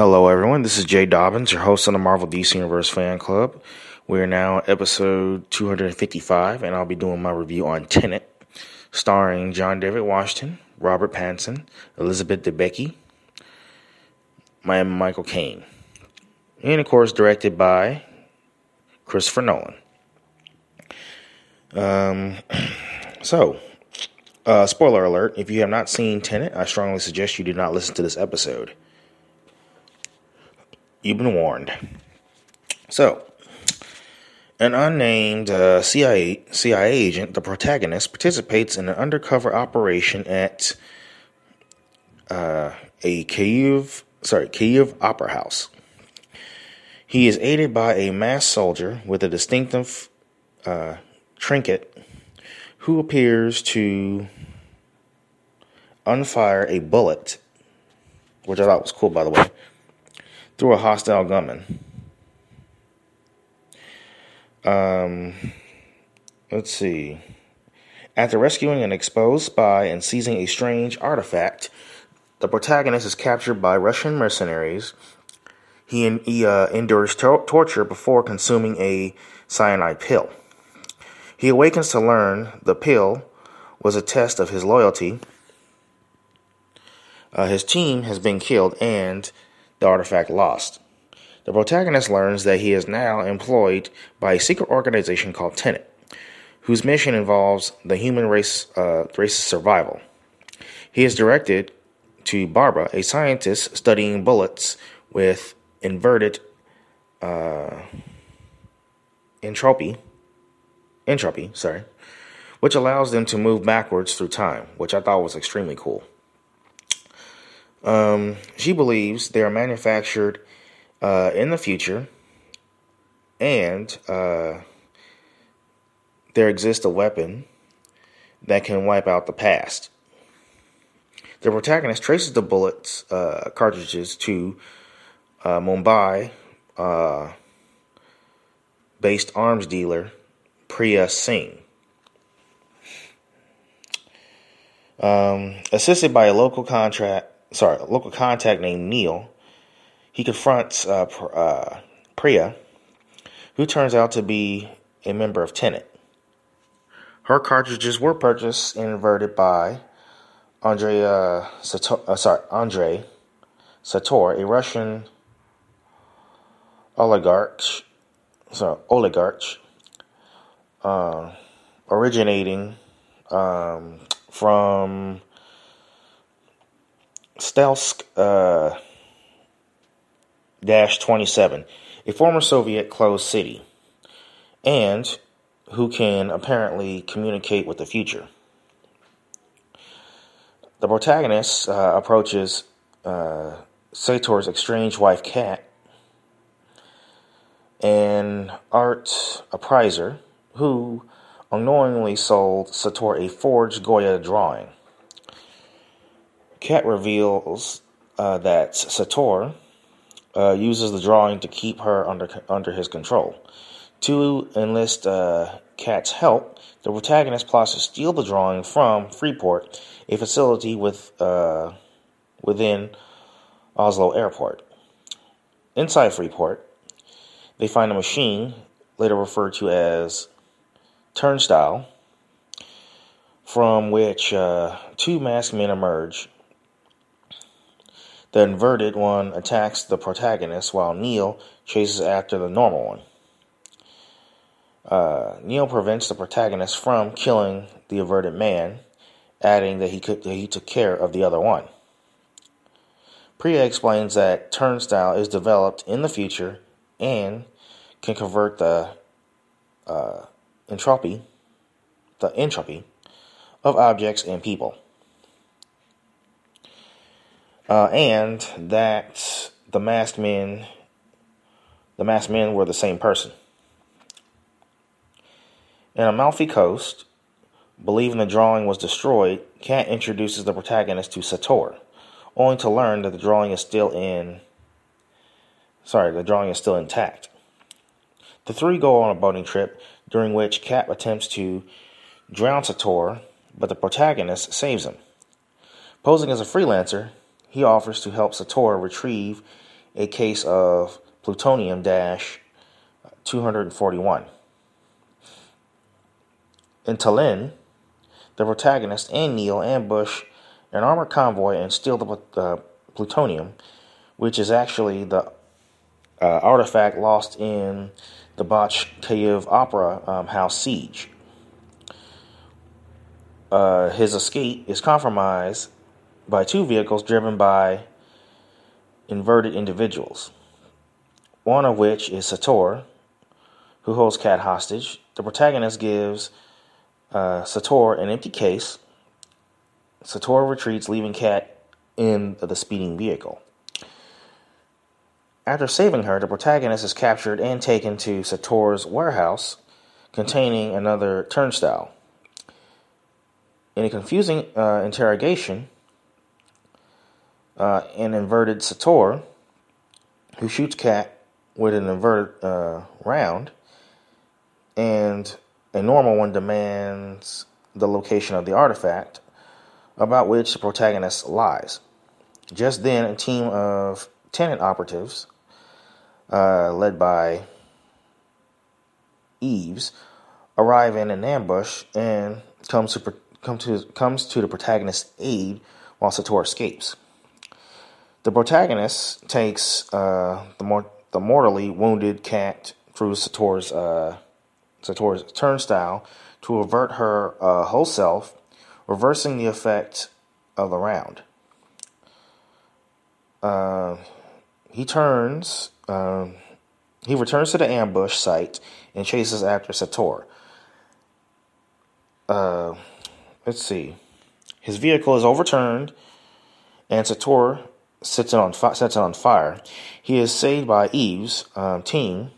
Hello, everyone. This is Jay Dobbins, your host on the Marvel DC Universe Fan Club. We are now episode 255, and I'll be doing my review on Tenet, starring John David Washington, Robert Pattinson, Elizabeth Debicki, and Michael Caine. And, of course, directed by Christopher Nolan. Um, so, uh, spoiler alert if you have not seen Tenet, I strongly suggest you do not listen to this episode. You've been warned. So, an unnamed uh, CIA, CIA agent, the protagonist, participates in an undercover operation at uh, a Kyiv, sorry, Kyiv Opera House. He is aided by a masked soldier with a distinctive uh, trinket who appears to unfire a bullet, which I thought was cool, by the way, through a hostile gunman. Um, let's see. After rescuing an exposed spy and seizing a strange artifact, the protagonist is captured by Russian mercenaries. He, he uh, endures to- torture before consuming a cyanide pill. He awakens to learn the pill was a test of his loyalty. Uh, his team has been killed and the artifact lost. The protagonist learns that he is now employed by a secret organization called Tenet, whose mission involves the human race uh, race's survival. He is directed to Barbara, a scientist studying bullets with inverted uh, entropy entropy, sorry, which allows them to move backwards through time, which I thought was extremely cool. Um, she believes they are manufactured uh, in the future, and uh, there exists a weapon that can wipe out the past. The protagonist traces the bullets uh, cartridges to uh, Mumbai uh, based arms dealer Priya Singh. Um, assisted by a local contract, sorry, a local contact named Neil, he confronts uh, uh, Priya, who turns out to be a member of Tenet. Her cartridges were purchased and inverted by Andrei uh, Sator, uh, sorry, Andrei Sator, a Russian oligarch, sorry, oligarch uh, originating um, from Stalsk uh, dash 27, a former Soviet closed city, and who can apparently communicate with the future. The protagonist uh, approaches uh, Sator's estranged wife, Kat, and Art Appraiser who unknowingly sold Sator a forged Goya drawing. Kat reveals uh, that Sator uh, uses the drawing to keep her under under his control. To enlist uh, Kat's help, the protagonist plots to steal the drawing from Freeport, a facility with uh, within Oslo Airport. Inside Freeport, they find a machine, later referred to as turnstile from which uh, two masked men emerge. The inverted one attacks the protagonist while Neil chases after the normal one. Uh, Neil prevents the protagonist from killing the averted man, adding that he, could, that he took care of the other one. Priya explains that Turnstile is developed in the future and can convert the uh, entropy, the entropy of objects and people. Uh, and that the masked men, the masked men were the same person. In Amalfi Coast, believing the drawing was destroyed, Kat introduces the protagonist to Sator, only to learn that the drawing is still in. Sorry, the drawing is still intact. The three go on a boating trip during which Kat attempts to drown Sator, but the protagonist saves him. Posing as a freelancer, he offers to help Satora retrieve a case of plutonium 241. In Tallinn, the protagonist and Neil ambush an armored convoy and steal the uh, plutonium, which is actually the uh, artifact lost in the Kyiv Opera um, House siege. Uh, his escape is compromised by two vehicles driven by inverted individuals, one of which is Sator, who holds Kat hostage. The protagonist gives uh, Sator an empty case. Sator retreats, leaving Kat in the speeding vehicle. After saving her, the protagonist is captured and taken to Sator's warehouse containing another turnstile. In a confusing uh, interrogation, uh, an inverted Sator, who shoots Kat with an inverted uh, round, and a normal one demands the location of the artifact, about which the protagonist lies. Just then, a team of Tenet operatives, uh, led by Ives, arrive in an ambush and comes to to comes to the protagonist's aid while Sator escapes. The protagonist takes uh, the more the mortally wounded Kat through Sator's uh, Sator's turnstile to avert her uh, whole self, reversing the effect of the round. Uh, he turns. Um, he returns to the ambush site and chases after Sator. Uh, let's see. His vehicle is overturned, and Sator sets it on sets it on fire. He is saved by Ives' um, team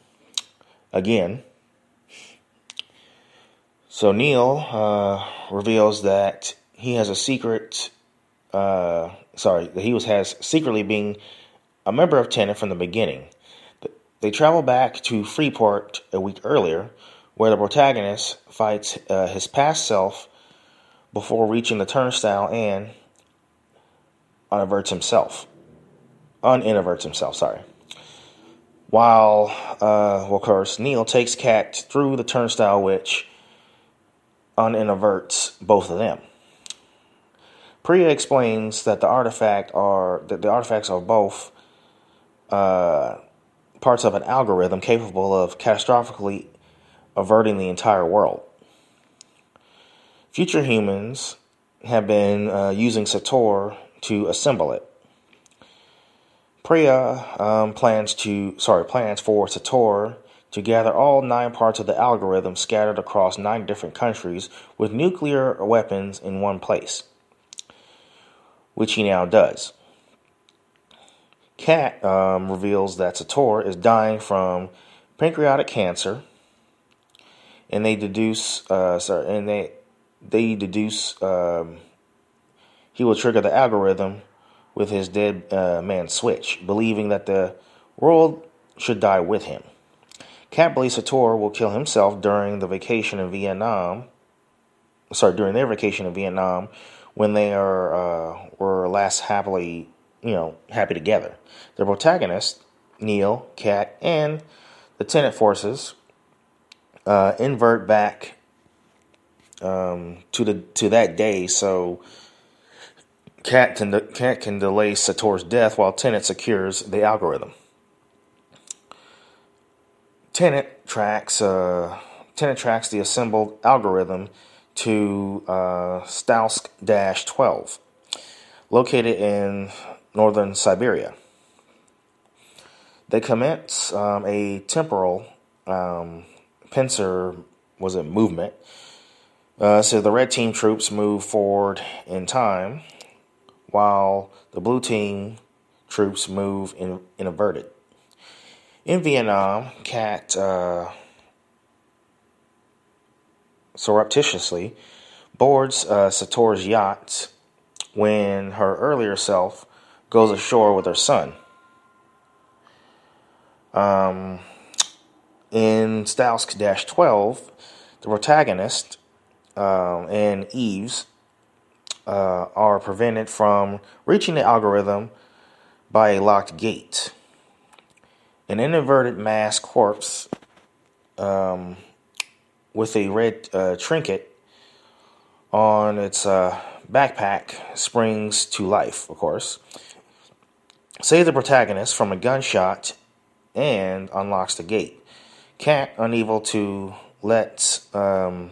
again so Neil uh, reveals that he has a secret. Uh, sorry, that he was has secretly being a member of Tenet from the beginning. They travel back to Freeport a week earlier, where the protagonist fights uh, his past self before reaching the turnstile and unaverts himself. Uninverts himself, sorry. While, uh, well, of course, Neil takes Kat through the turnstile, which uninverts both of them. Priya explains that the artifact are that the artifacts are both uh, parts of an algorithm capable of catastrophically averting the entire world. Future humans have been uh, using Sator to assemble it. Priya um, plans to sorry plans for Sator to gather all nine parts of the algorithm scattered across nine different countries with nuclear weapons in one place, which he now does. Kat um, reveals that Sator is dying from pancreatic cancer, and they deduce, uh, sorry, and they they deduce um, he will trigger the algorithm with his dead uh, man switch, believing that the world should die with him. Believes Sator will kill himself during the vacation in Vietnam. Sorry, during their vacation in Vietnam, when they are uh, were last happily, you know, happy together. The protagonist, Neil, Kat, and the Tenet forces uh, invert back um, to the to that day, so Kat can Kat can delay Sator's death while Tenet secures the algorithm. Tenet tracks uh, Tenet tracks the assembled algorithm to uh, Stalsk-12, located in northern Siberia. They commence um, a temporal um, pincer was it movement. Uh, so the red team troops move forward in time, while the blue team troops move in, inverted. In Vietnam, Kat uh, surreptitiously boards uh, Sator's yacht when her earlier self goes ashore with her son. Um, in Stalsk 12, the protagonist um, and Ives uh, are prevented from reaching the algorithm by a locked gate an inverted mass corpse um, with a red uh, trinket on its uh, backpack springs to life, of course. Save the protagonist from a gunshot and unlocks the gate. Kat, unable to let um,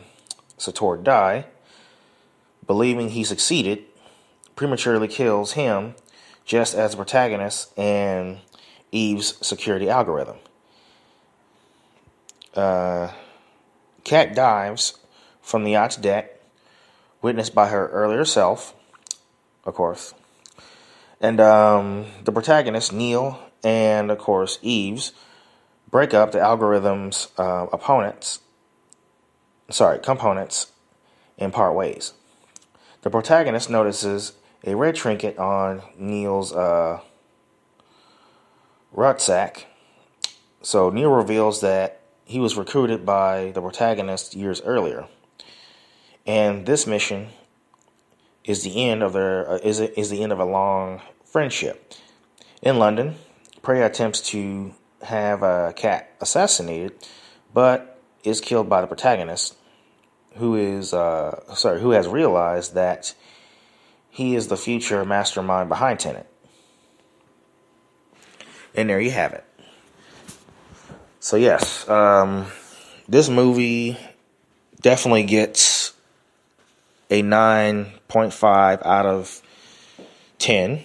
Sator die, believing he succeeded, prematurely kills him just as the protagonist and Ives security algorithm. Uh, dives from the yacht's deck, witnessed by her earlier self, of course. And um, the protagonist, Neil, and of course, Ives, break up the algorithm's uh, opponents, sorry, components in part ways. The protagonist notices a red trinket on Neil's uh, rucksack. So Neil reveals that he was recruited by the protagonist years earlier, and this mission is the end of their uh, is is the end of a long friendship. In London, Priya attempts to have a Kat assassinated, but is killed by the protagonist, who is uh, sorry, who has realized that he is the future mastermind behind Tenet. And there you have it. So yes, um, this movie definitely gets a nine point five out of ten.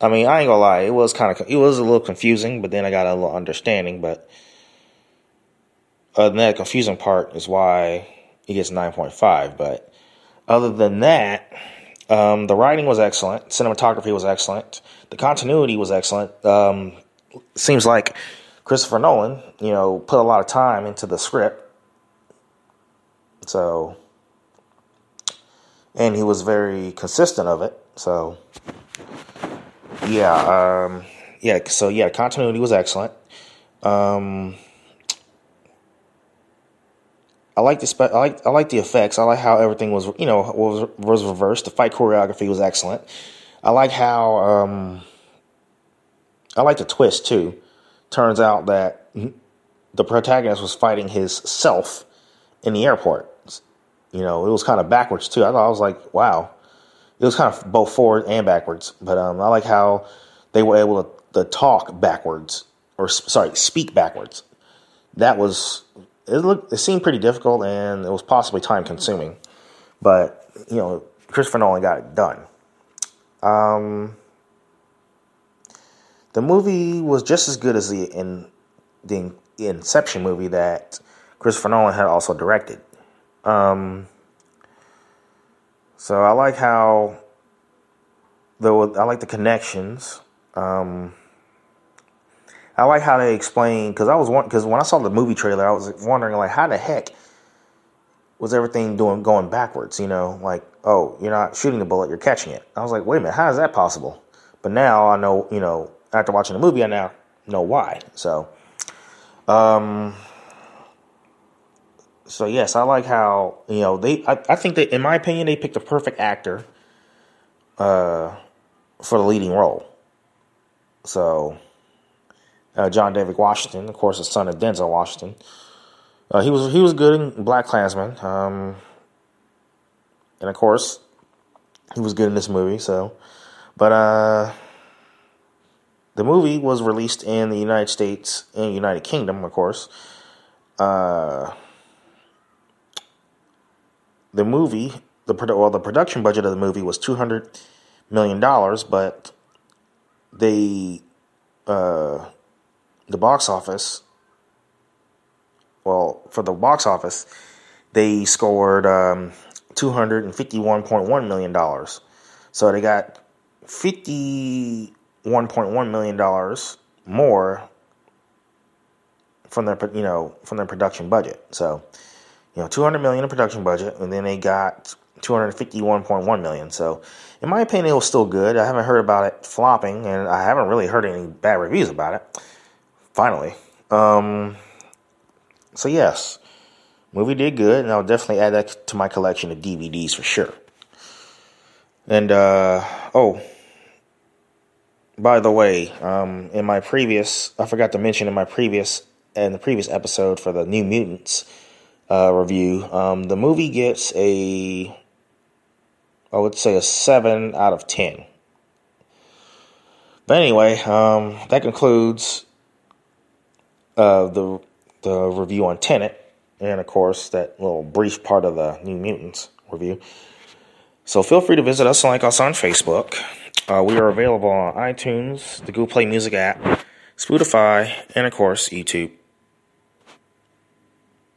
I mean, I ain't gonna lie, it was kind of it was a little confusing, but then I got a little understanding. But than that, confusing part is why it gets nine point five. But other than that, um, the writing was excellent, cinematography was excellent, the continuity was excellent. Um, seems like Christopher Nolan, you know, put a lot of time into the script, so and he was very consistent of it. So yeah, um, yeah. So yeah, continuity was excellent. Um, I like the spe- I like I like the effects. I like how everything was you know was was reversed. The fight choreography was excellent. I like how um, I like the twist too. Turns out that the protagonist was fighting his self in the airport. You know, it was kind of backwards too. I thought I was like, wow it was kind of both forward and backwards. But um, I like how they were able to, to talk backwards, or sorry, speak backwards. That was it. Looked it seemed pretty difficult, and it was possibly time consuming. But you know, Christopher Nolan got it done. Um, the movie was just as good as the in the Inception movie that Christopher Nolan had also directed. Um, so I like how though I like the connections. Um, I like how they explain because I was because when I saw the movie trailer, I was wondering like how the heck was everything doing going backwards? You know, like oh, you're not shooting the bullet, you're catching it. I was like, wait a minute, how is that possible? But now I know, you know, after watching the movie, I now know why. So, um, so yes, I like how you know they. I, I think that, in my opinion, they picked the perfect actor uh, for the leading role. So, uh, John David Washington, of course, the son of Denzel Washington. Uh, he was he was good in BlacKkKlansman, um, and of course, he was good in this movie. So, but uh, the movie was released in the United States and United Kingdom, of course. Uh, the movie, the well, the production budget of the movie was two hundred million dollars, but they, uh, the box office, well, for the box office, they scored um, two hundred and fifty-one point one million dollars. So they got fifty-one point one million dollars more from their, you know, from their production budget. So you know, 200 million in production budget, and then they got 251.1 million. So, in my opinion, it was still good. I haven't heard about it flopping, and I haven't really heard any bad reviews about it. Finally, um, so yes, movie did good, and I'll definitely add that to my collection of DVDs for sure. And uh, oh, by the way, um, in my previous, I forgot to mention in my previous, in the previous episode for the New Mutants uh, review, um, the movie gets a, I would say a 7 out of 10. But anyway, um, that concludes the the review on Tenet, and of course that little brief part of the New Mutants review. So feel free to visit us and like us on Facebook. Uh, we are available on iTunes, the Google Play Music app, Spotify, and of course YouTube.